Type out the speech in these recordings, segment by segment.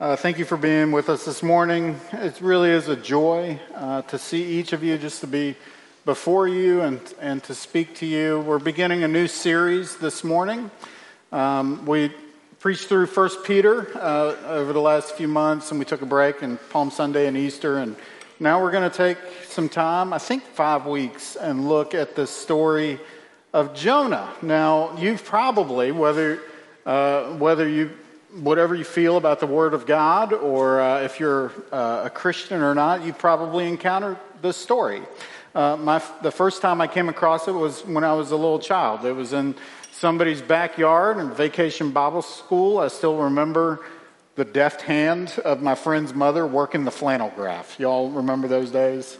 Uh, thank you for being with us this morning. It really is a joy uh, to see each of you, just to be before you and, and to speak to you. We're beginning a new series this morning. Um, we preached through First Peter uh, over the last few months, and we took a break in Palm Sunday and Easter, and now we're going to take some time, I think five weeks, and look at the story of Jonah. Now, you've probably, whether uh, whether you whatever you feel about the Word of God, or uh, if you're uh, a Christian or not, you've probably encountered this story. Uh, my, the first time I came across it was when I was a little child. It was in somebody's backyard in vacation Bible school. I still remember the deft hand of my friend's mother working the flannel graph. Y'all remember those days?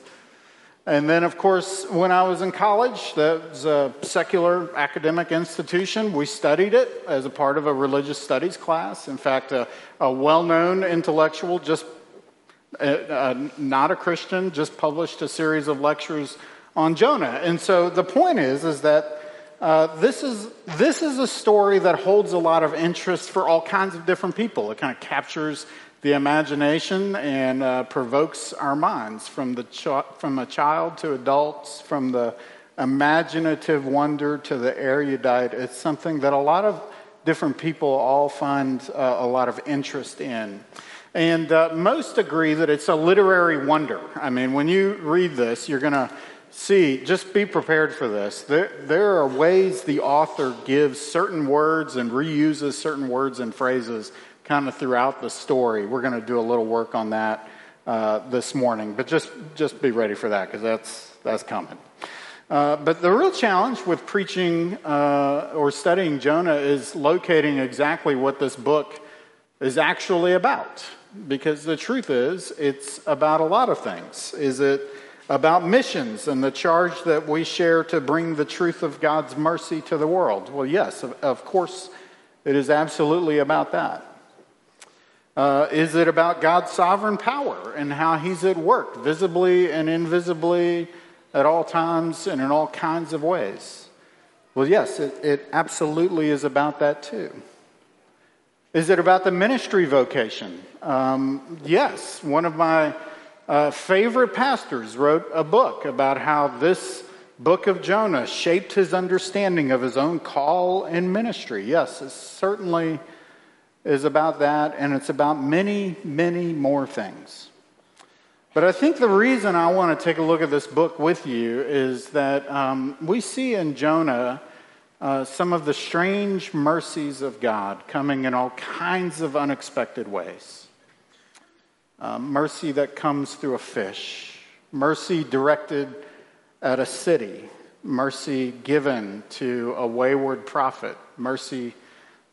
And then, of course, when I was in college, that was a secular academic institution. We studied it as a part of a religious studies class. In fact, a, a well known intellectual, just uh, uh, not a Christian, just published a series of lectures on Jonah. And so the point is, is that uh, this, is, this is a story that holds a lot of interest for all kinds of different people. It kind of captures the imagination and uh, provokes our minds from, the ch- from a child to adults, from the imaginative wonder to the erudite. It's something that a lot of different people all find uh, a lot of interest in. And uh, most agree that it's a literary wonder. I mean, when you read this, you're going to see, just be prepared for this. There, there are ways the author gives certain words and reuses certain words and phrases kind of throughout the story. We're going to do a little work on that uh, this morning, but just just be ready for that because that's that's coming. Uh, but the real challenge with preaching uh, or studying Jonah is locating exactly what this book is actually about. Because the truth is, it's about a lot of things. Is it about missions and the charge that we share to bring the truth of God's mercy to the world? Well, yes, of, of course, it is absolutely about that. Uh, is it about God's sovereign power and how He's at work, visibly and invisibly, at all times and in all kinds of ways? Well, yes, it, it absolutely is about that too. Is it about the ministry vocation? Um, yes, one of my uh, favorite pastors wrote a book about how this book of Jonah shaped his understanding of his own call and ministry. Yes, it's certainly is about that, and it's about many, many more things. But I think the reason I want to take a look at this book with you is that um, we see in Jonah uh, some of the strange mercies of God coming in all kinds of unexpected ways. Uh, mercy that comes through a fish, mercy directed at a city, mercy given to a wayward prophet, mercy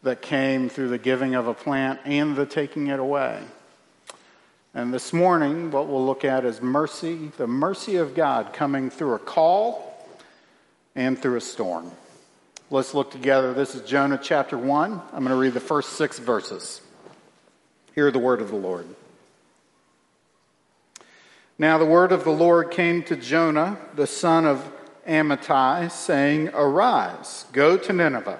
that came through the giving of a plant and the taking it away. And this morning, what we'll look at is mercy, the mercy of God coming through a call and through a storm. Let's look together. This is Jonah chapter 1. I'm going to read the first six verses. Hear the word of the Lord. Now, the word of the Lord came to Jonah, the son of Amittai, saying, Arise, go to Nineveh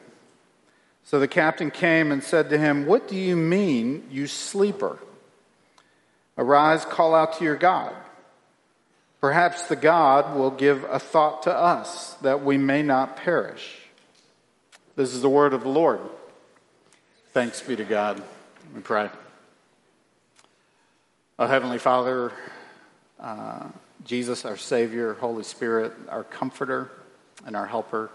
So the captain came and said to him, What do you mean, you sleeper? Arise, call out to your God. Perhaps the God will give a thought to us that we may not perish. This is the word of the Lord. Thanks be to God. We pray. Oh, Heavenly Father, uh, Jesus, our Savior, Holy Spirit, our comforter and our helper.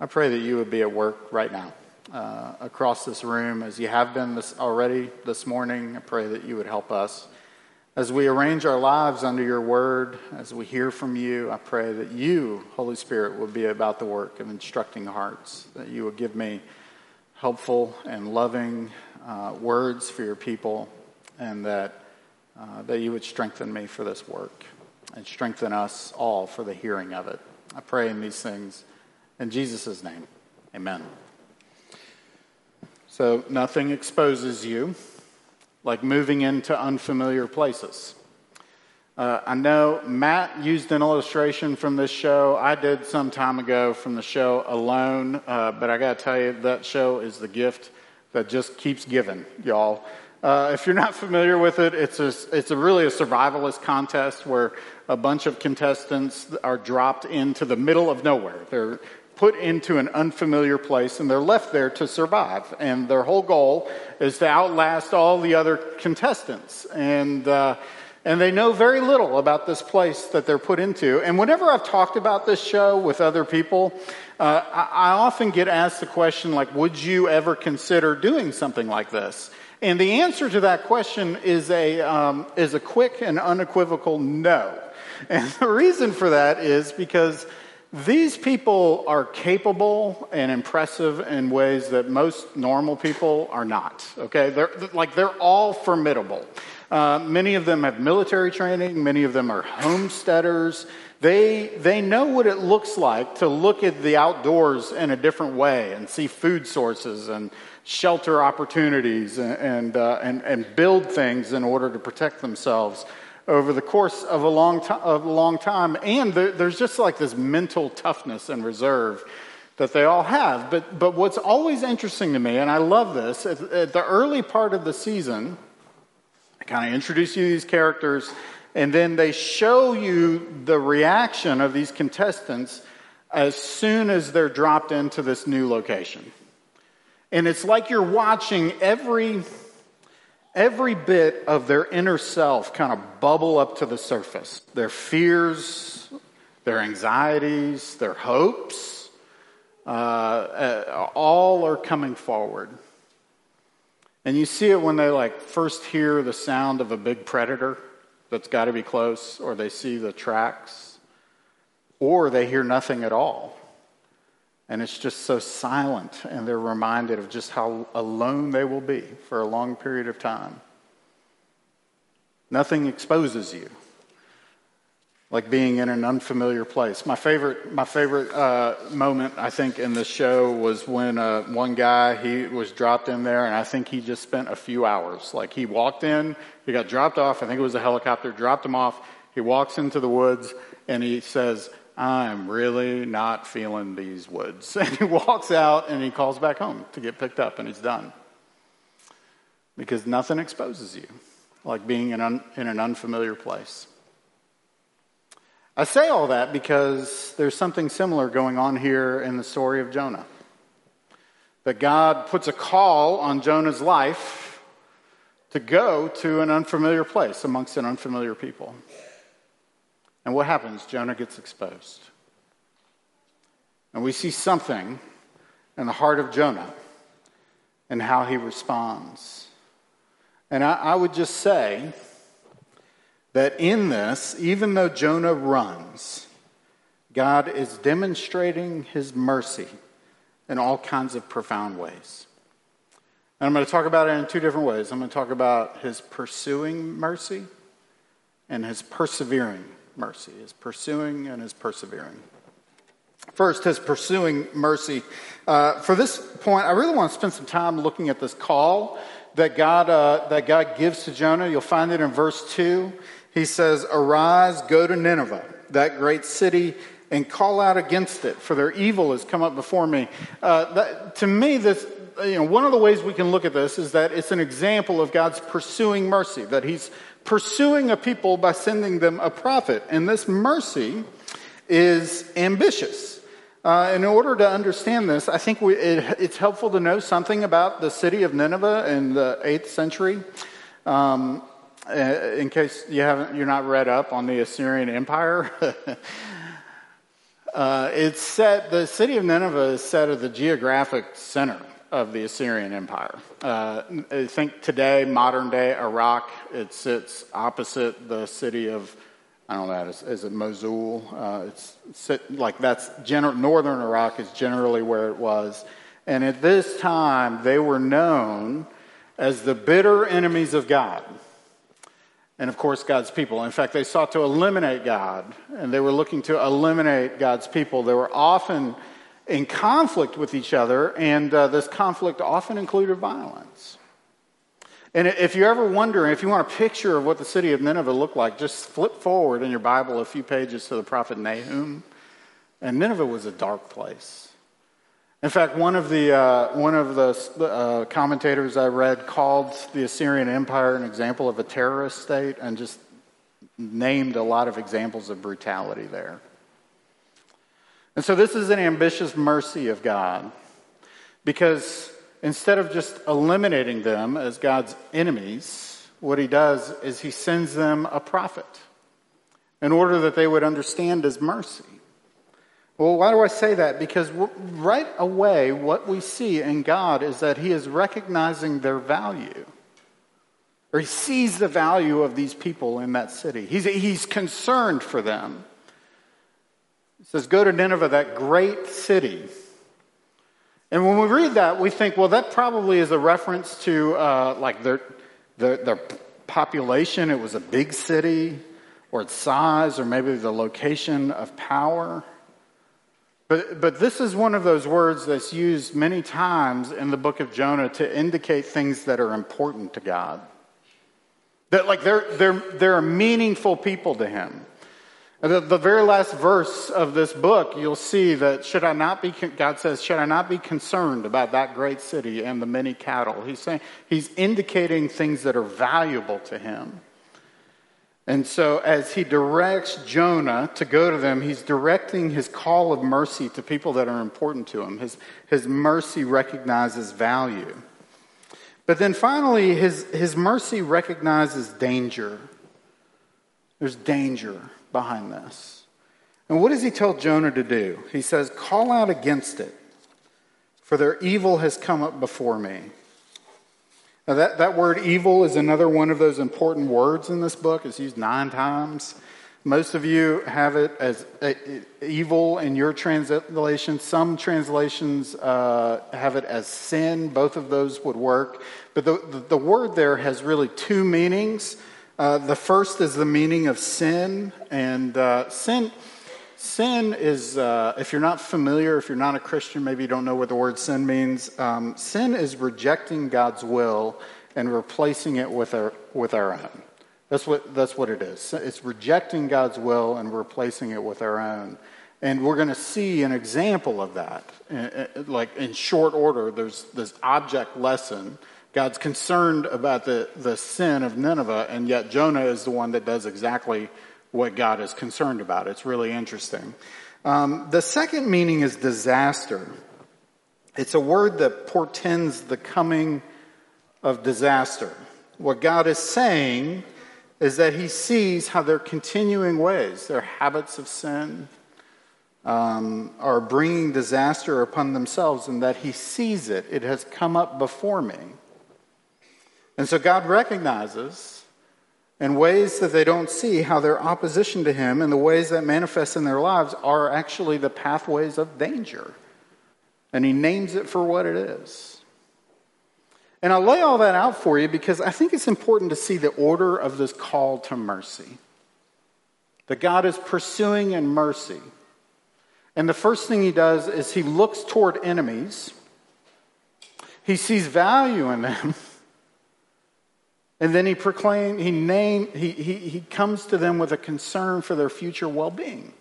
I pray that you would be at work right now uh, across this room as you have been this already this morning. I pray that you would help us. As we arrange our lives under your word, as we hear from you, I pray that you, Holy Spirit, will be about the work of instructing hearts, that you would give me helpful and loving uh, words for your people, and that, uh, that you would strengthen me for this work and strengthen us all for the hearing of it. I pray in these things in Jesus' name. Amen. So, nothing exposes you like moving into unfamiliar places. Uh, I know Matt used an illustration from this show. I did some time ago from the show Alone, uh, but I got to tell you, that show is the gift that just keeps giving, y'all. Uh, if you're not familiar with it, it's a, it's a really a survivalist contest where a bunch of contestants are dropped into the middle of nowhere. They're put into an unfamiliar place and they're left there to survive. And their whole goal is to outlast all the other contestants. And, uh, and they know very little about this place that they're put into. And whenever I've talked about this show with other people, uh, I, I often get asked the question, like, would you ever consider doing something like this? And the answer to that question is a, um, is a quick and unequivocal no. And the reason for that is because these people are capable and impressive in ways that most normal people are not. Okay, they're like they're all formidable. Uh, many of them have military training. Many of them are homesteaders. They they know what it looks like to look at the outdoors in a different way and see food sources and shelter opportunities and and, uh, and, and build things in order to protect themselves over the course of a long, to- of a long time. And there, there's just like this mental toughness and reserve that they all have. But, but what's always interesting to me, and I love this, at, at the early part of the season, I kind of introduce you to these characters, and then they show you the reaction of these contestants as soon as they're dropped into this new location. And it's like you're watching every every bit of their inner self kind of bubble up to the surface their fears, their anxieties, their hopes, uh, uh, all are coming forward. And you see it when they like first hear the sound of a big predator that's got to be close, or they see the tracks, or they hear nothing at all. And it's just so silent, and they're reminded of just how alone they will be for a long period of time. Nothing exposes you like being in an unfamiliar place. My favorite, my favorite uh, moment, I think, in the show was when uh, one guy he was dropped in there, and I think he just spent a few hours. Like he walked in, he got dropped off. I think it was a helicopter dropped him off. He walks into the woods, and he says, I'm really not feeling these woods. And he walks out and he calls back home to get picked up and he's done. Because nothing exposes you like being in, in an unfamiliar place. I say all that because there's something similar going on here in the story of Jonah. That God puts a call on Jonah's life to go to an unfamiliar place amongst an unfamiliar people. And what happens? Jonah gets exposed. And we see something in the heart of Jonah and how he responds. And I, I, would just say that in this, even though Jonah runs, God is demonstrating his mercy in all kinds of profound ways. And I'm going to talk about it in two different ways. I'm going to talk about his pursuing mercy and his persevering mercy, his pursuing and his persevering. First, his pursuing mercy. Uh, for this point, I really want to spend some time looking at this call that God, uh, that God gives to Jonah. You'll find it in verse 2. He says, Arise, go to Nineveh, that great city, and call out against it, for their evil has come up before me. Uh, that, to me, this, you know, one of the ways we can look at this is that it's an example of God's pursuing mercy, that He's pursuing a people by sending them a prophet. And this mercy is ambitious. Uh, in order to understand this, I think we, it, it's helpful to know something about the city of Nineveh in the 8th century. Um, uh, in case you haven't, you're not read up on the Assyrian Empire. Uh, it's set, the city of Nineveh is set at the geographic center of the Assyrian Empire. Uh, I think today, modern day Iraq, it sits opposite the city of, I don't know, is, is it Mosul? Uh, it's sit, like that's general, northern Iraq is generally where it was. And at this time, they were known as the bitter enemies of God and of course God's people. In fact, they sought to eliminate God, and they were looking to eliminate God's people. They were often in conflict with each other, and uh, this conflict often included violence. And if you're ever wondering, if you want a picture of what the city of Nineveh looked like, just flip forward in your Bible a few pages to the prophet Nahum. And Nineveh was a dark place. In fact, one of the, uh, one of the uh, commentators I read called the Assyrian Empire an example of a terrorist state and just named a lot of examples of brutality there. And so this is an ambitious mercy of God because instead of just eliminating them as God's enemies, what he does is he sends them a prophet in order that they would understand his mercy. Well, why do I say that? Because right away, what we see in God is that He is recognizing their value. Or He sees the value of these people in that city. He's, he's concerned for them. Says, Go to Nineveh, that great city. And when we read that, we think, well, that probably is a reference to uh, like their, their, their population. It was a big city, or its size, or maybe the location of power. But, but this is one of those words that's used many times in the book of Jonah to indicate things that are important to God. That, like, they're, they're, they're meaningful people to him. The, the very last verse of this book, you'll see that should I not be, God says, should I not be concerned about that great city and the many cattle? He's saying, he's indicating things that are valuable to him. And so, as he directs Jonah to go to them, he's directing his call of mercy to people that are important to him. His, his mercy recognizes value. But then finally, his, his mercy recognizes danger. There's danger behind this. And what does he tell Jonah to do? He says, Call out against it, for their evil has come up before me. Now, that, that word evil is another one of those important words in this book. It's used nine times. Most of you have it as uh, evil in your translation. Some translations uh, have it as sin. Both of those would work. But the, the, the word there has really two meanings. Uh, the first is the meaning of sin, and uh, sin Sin is, uh, if you're not familiar, if you're not a Christian, maybe you don't know what the word sin means. Um, sin is rejecting God's will and replacing it with our, with our own. That's what, that's what it is. It's rejecting God's will and replacing it with our own. And we're going to see an example of that. Like in short order, there's this object lesson. God's concerned about the, the sin of Nineveh, and yet Jonah is the one that does exactly what God is concerned about. It's really interesting. Um, the second meaning is disaster. It's a word that portends the coming of disaster. What God is saying is that He sees how their continuing ways, their habits of sin, um, are bringing disaster upon themselves, and that He sees it. It has come up before me. And so God recognizes in ways that they don't see how their opposition to him and the ways that manifest in their lives are actually the pathways of danger. And he names it for what it is. And I lay all that out for you because I think it's important to see the order of this call to mercy. That God is pursuing in mercy. And the first thing he does is he looks toward enemies. He sees value in them. And then he proclaims, he name, he, he, he comes to them with a concern for their future well-being.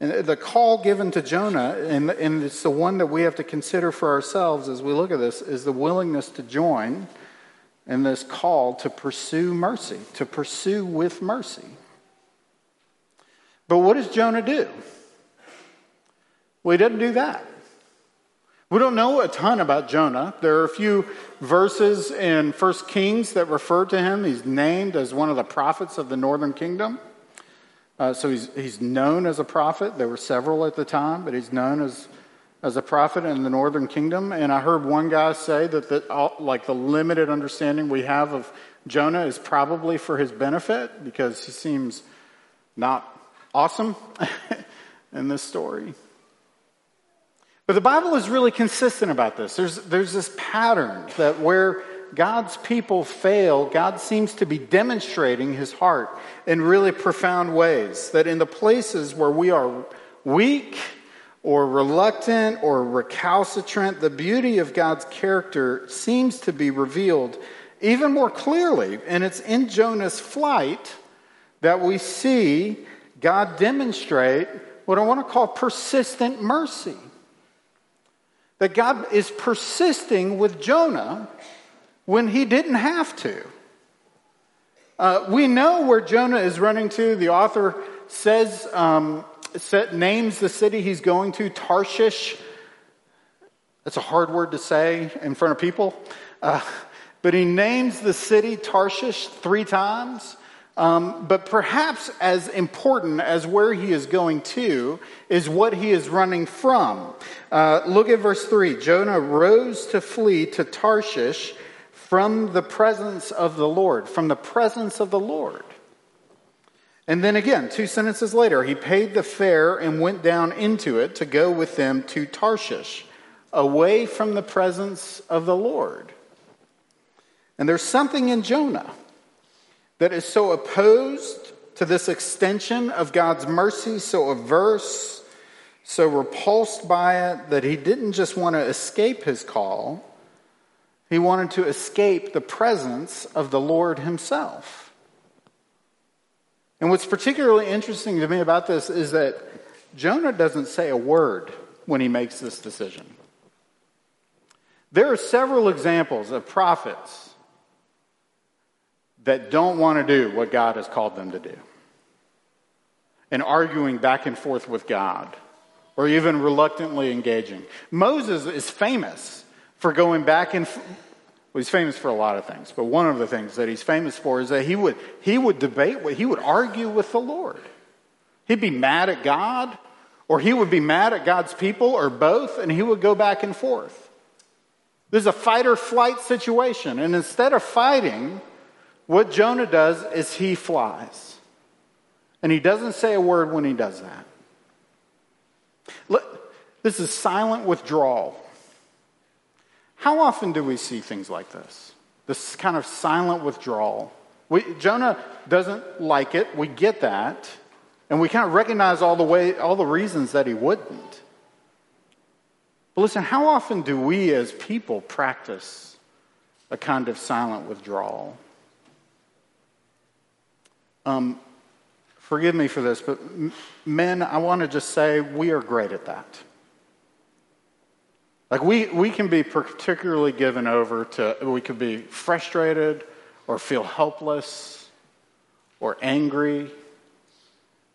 And the call given to Jonah, and, and it's the one that we have to consider for ourselves as we look at this, is the willingness to join in this call to pursue mercy, to pursue with mercy. But what does Jonah do? Well, he doesn't do that. We don't know a ton about Jonah. There are a few verses in 1 Kings that refer to him. He's named as one of the prophets of the northern kingdom. Uh, so he's, he's known as a prophet. There were several at the time, but he's known as, as a prophet in the northern kingdom. And I heard one guy say that the, all, like the limited understanding we have of Jonah is probably for his benefit because he seems not awesome in this story. But the Bible is really consistent about this. There's, there's this pattern that where God's people fail, God seems to be demonstrating his heart in really profound ways. That in the places where we are weak or reluctant or recalcitrant, the beauty of God's character seems to be revealed even more clearly. And it's in Jonah's flight that we see God demonstrate what I want to call persistent mercy. That God is persisting with Jonah when he didn't have to. Uh, we know where Jonah is running to. The author says, um, set, names the city he's going to, Tarshish. That's a hard word to say in front of people. Uh, but he names the city Tarshish three times. Um, but perhaps as important as where he is going to is what he is running from. Uh, look at verse 3. Jonah rose to flee to Tarshish from the presence of the Lord, from the presence of the Lord. And then again, two sentences later, he paid the fare and went down into it to go with them to Tarshish, away from the presence of the Lord. And there's something in Jonah that is so opposed to this extension of God's mercy, so averse, so repulsed by it, that he didn't just want to escape his call, he wanted to escape the presence of the Lord himself. And what's particularly interesting to me about this is that Jonah doesn't say a word when he makes this decision. There are several examples of prophets that don't want to do what God has called them to do and arguing back and forth with God or even reluctantly engaging. Moses is famous for going back and well, he's famous for a lot of things, but one of the things that he's famous for is that he would he would debate, he would argue with the Lord. He'd be mad at God, or he would be mad at God's people, or both, and he would go back and forth. There's a fight or flight situation, and instead of fighting, what Jonah does is he flies. And he doesn't say a word when he does that. This is silent withdrawal. How often do we see things like this? This kind of silent withdrawal. We, Jonah doesn't like it. We get that. And we kind of recognize all the way, all the reasons that he wouldn't. But listen, how often do we as people practice a kind of silent withdrawal? Um, forgive me for this, but men, I want to just say we are great at that. Like we, we can be particularly given over to, we could be frustrated or feel helpless or angry,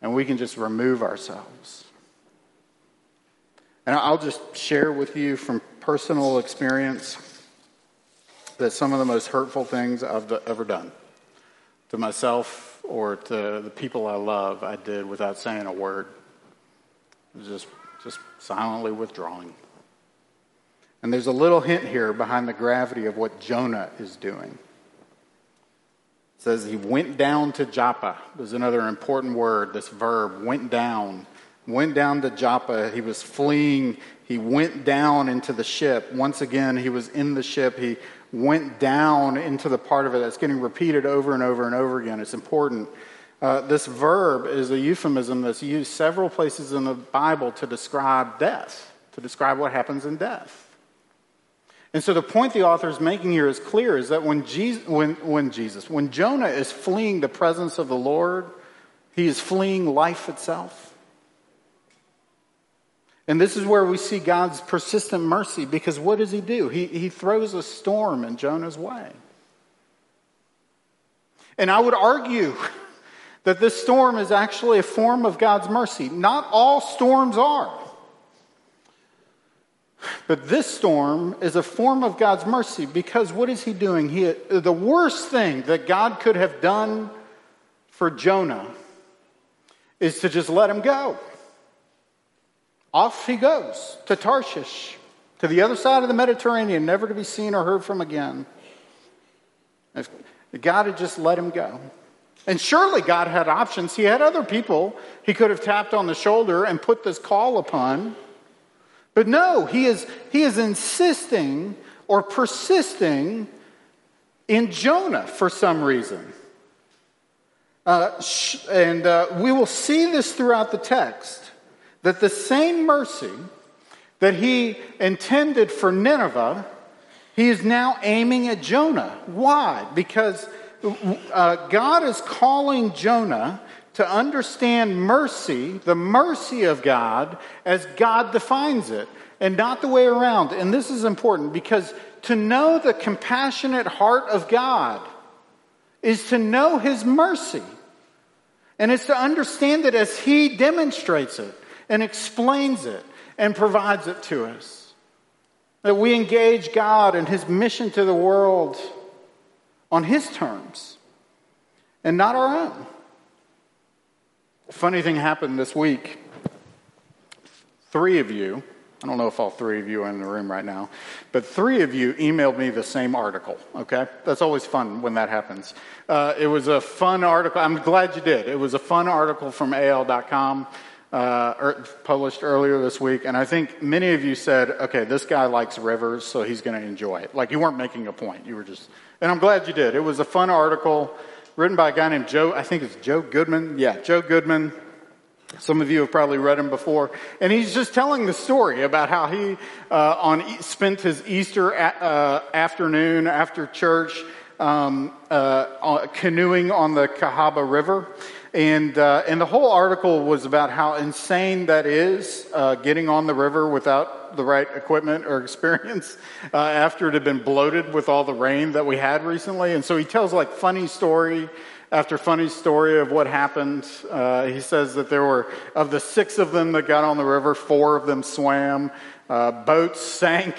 and we can just remove ourselves. And I'll just share with you from personal experience that some of the most hurtful things I've ever done to myself or to the people I love, I did without saying a word. Just, just silently withdrawing. And there's a little hint here behind the gravity of what Jonah is doing. It says he went down to Joppa. There's another important word, this verb, went down. Went down to Joppa. He was fleeing. He went down into the ship. Once again, he was in the ship. He went down into the part of it that's getting repeated over and over and over again. It's important. Uh, this verb is a euphemism that's used several places in the Bible to describe death, to describe what happens in death. And so the point the author is making here is clear is that when Jesus, when, when Jesus, when Jonah is fleeing the presence of the Lord, he is fleeing life itself. And this is where we see God's persistent mercy because what does he do? He, he throws a storm in Jonah's way. And I would argue that this storm is actually a form of God's mercy. Not all storms are. But this storm is a form of God's mercy because what is he doing? He, the worst thing that God could have done for Jonah is to just let him go. Off he goes to Tarshish, to the other side of the Mediterranean, never to be seen or heard from again. If God had just let him go. And surely God had options. He had other people he could have tapped on the shoulder and put this call upon. But no, he is, he is insisting or persisting in Jonah for some reason. Uh, and uh, we will see this throughout the text that the same mercy that he intended for Nineveh, he is now aiming at Jonah. Why? Because uh, God is calling Jonah to understand mercy, the mercy of God, as God defines it, and not the way around. And this is important because to know the compassionate heart of God is to know His mercy. And it's to understand it as He demonstrates it and explains it and provides it to us. That we engage God and His mission to the world on His terms and not our own. Funny thing happened this week. Three of you, I don't know if all three of you are in the room right now, but three of you emailed me the same article, okay? That's always fun when that happens. Uh, it was a fun article. I'm glad you did. It was a fun article from AL.com. Uh, er, published earlier this week, and I think many of you said, okay, this guy likes rivers, so he's going to enjoy it. Like you weren't making a point. You were just, and I'm glad you did. It was a fun article written by a guy named Joe, I think it's Joe Goodman. Yeah, Joe Goodman. Some of you have probably read him before. And he's just telling the story about how he uh, on, spent his Easter uh, afternoon after church um, uh, canoeing on the Cahaba River. And, uh, and the whole article was about how insane that is, uh, getting on the river without the right equipment or experience uh, after it had been bloated with all the rain that we had recently. And so he tells like funny story after funny story of what happened. Uh, he says that there were, of the six of them that got on the river, four of them swam. Uh, boats sank.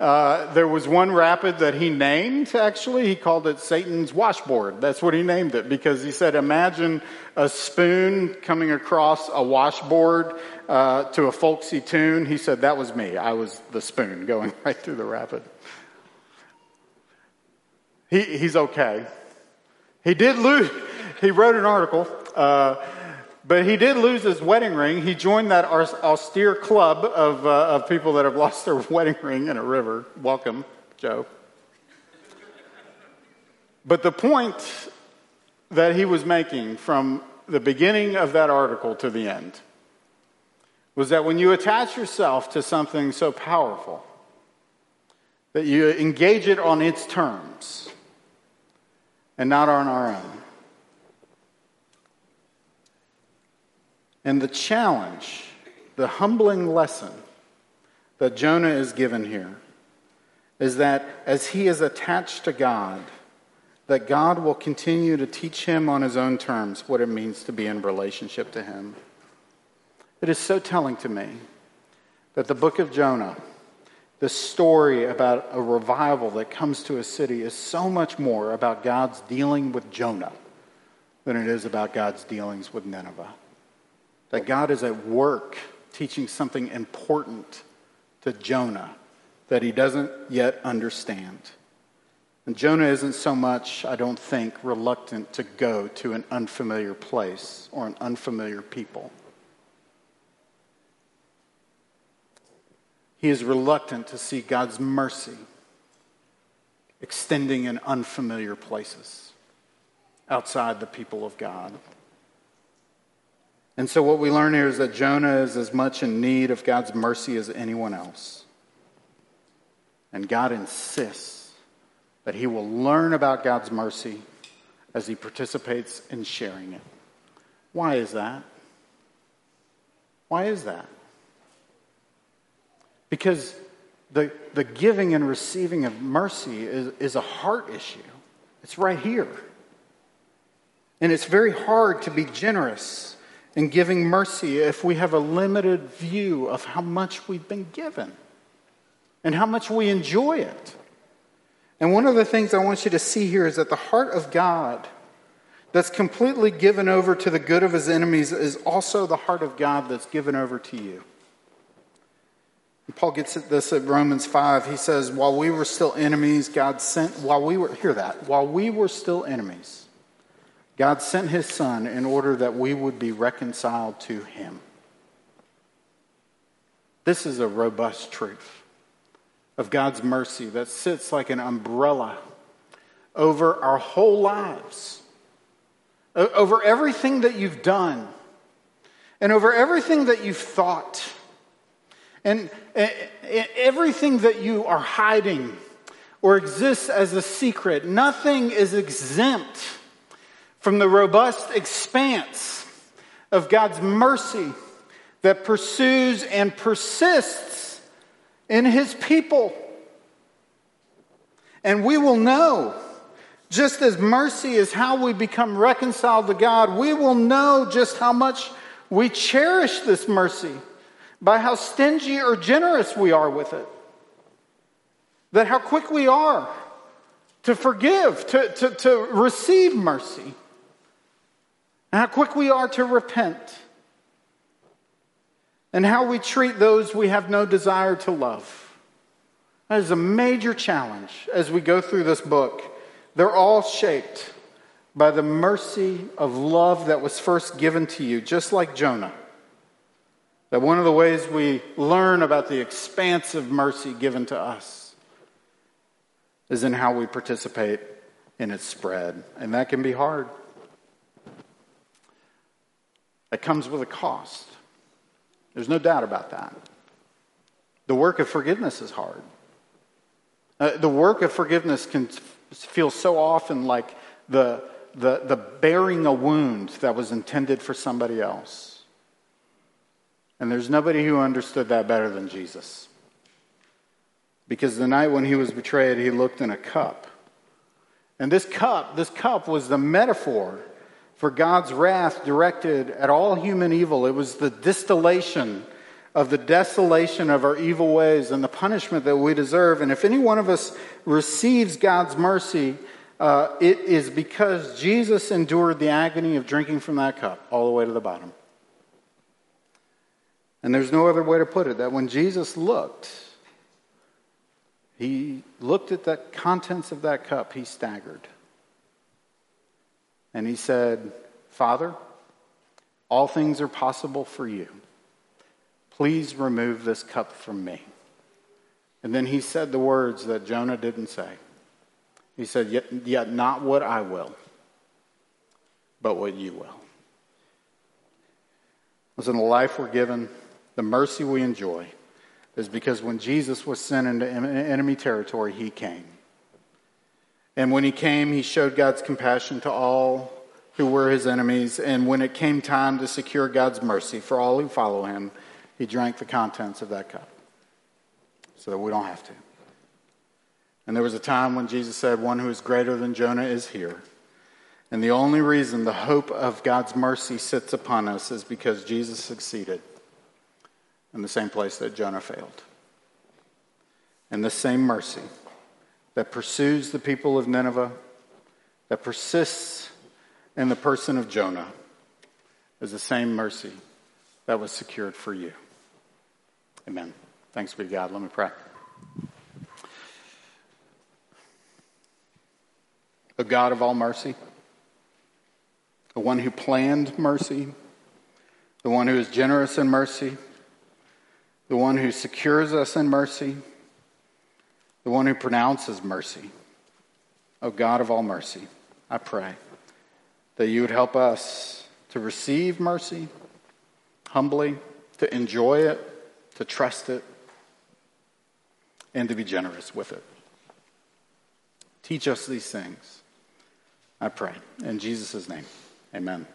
Uh, there was one rapid that he named, actually. He called it Satan's washboard. That's what he named it because he said, Imagine a spoon coming across a washboard uh, to a folksy tune. He said, That was me. I was the spoon going right through the rapid. He, he's okay. He did lose, he wrote an article. Uh, but he did lose his wedding ring. He joined that austere club of, uh, of people that have lost their wedding ring in a river. Welcome, Joe. But the point that he was making from the beginning of that article to the end was that when you attach yourself to something so powerful, that you engage it on its terms and not on our own. And the challenge, the humbling lesson that Jonah is given here is that as he is attached to God, that God will continue to teach him on his own terms what it means to be in relationship to him. It is so telling to me that the book of Jonah, the story about a revival that comes to a city, is so much more about God's dealing with Jonah than it is about God's dealings with Nineveh that God is at work teaching something important to Jonah that he doesn't yet understand. And Jonah isn't so much, I don't think, reluctant to go to an unfamiliar place or an unfamiliar people. He is reluctant to see God's mercy extending in unfamiliar places outside the people of God. And so, what we learn here is that Jonah is as much in need of God's mercy as anyone else. And God insists that he will learn about God's mercy as he participates in sharing it. Why is that? Why is that? Because the, the giving and receiving of mercy is, is a heart issue. It's right here. And it's very hard to be generous and giving mercy if we have a limited view of how much we've been given and how much we enjoy it. And one of the things I want you to see here is that the heart of God that's completely given over to the good of his enemies is also the heart of God that's given over to you. And Paul gets at this at Romans 5. He says, While we were still enemies, God sent, while we were, hear that, while we were still enemies, God sent his son in order that we would be reconciled to him. This is a robust truth of God's mercy that sits like an umbrella over our whole lives over everything that you've done and over everything that you've thought and everything that you are hiding or exists as a secret. Nothing is exempt from the robust expanse of God's mercy that pursues and persists in his people. And we will know just as mercy is how we become reconciled to God, we will know just how much we cherish this mercy by how stingy or generous we are with it. That how quick we are to forgive, to, to, to receive mercy, and how quick we are to repent, and how we treat those we have no desire to love. That is a major challenge as we go through this book. They're all shaped by the mercy of love that was first given to you, just like Jonah. That one of the ways we learn about the expansive mercy given to us is in how we participate in its spread. And that can be hard. It comes with a cost. There's no doubt about that. The work of forgiveness is hard. Uh, the work of forgiveness can feel so often like the, the, the bearing a wound that was intended for somebody else. And there's nobody who understood that better than Jesus. Because the night when he was betrayed, he looked in a cup. And this cup, this cup was the metaphor for God's wrath directed at all human evil. It was the distillation of the desolation of our evil ways and the punishment that we deserve. And if any one of us receives God's mercy, uh, it is because Jesus endured the agony of drinking from that cup all the way to the bottom. And there's no other way to put it that when Jesus looked, he looked at the contents of that cup, he staggered. And he said, Father, all things are possible for you. Please remove this cup from me. And then he said the words that Jonah didn't say. He said, Yet, yet not what I will, but what you will. Listen, the life we're given, the mercy we enjoy, is because when Jesus was sent into enemy territory, he came. And when he came, he showed God's compassion to all who were his enemies. And when it came time to secure God's mercy for all who follow him, he drank the contents of that cup so that we don't have to. And there was a time when Jesus said, One who is greater than Jonah is here. And the only reason the hope of God's mercy sits upon us is because Jesus succeeded in the same place that Jonah failed. And the same mercy that pursues the people of Nineveh, that persists in the person of Jonah, is the same mercy that was secured for you. Amen. Thanks be to God. Let me pray. A God of all mercy, the one who planned mercy, the one who is generous in mercy, the one who secures us in mercy, the one who pronounces mercy. O God of all mercy, I pray that you would help us to receive mercy humbly, to enjoy it, to trust it, and to be generous with it. Teach us these things, I pray. In Jesus' name, amen.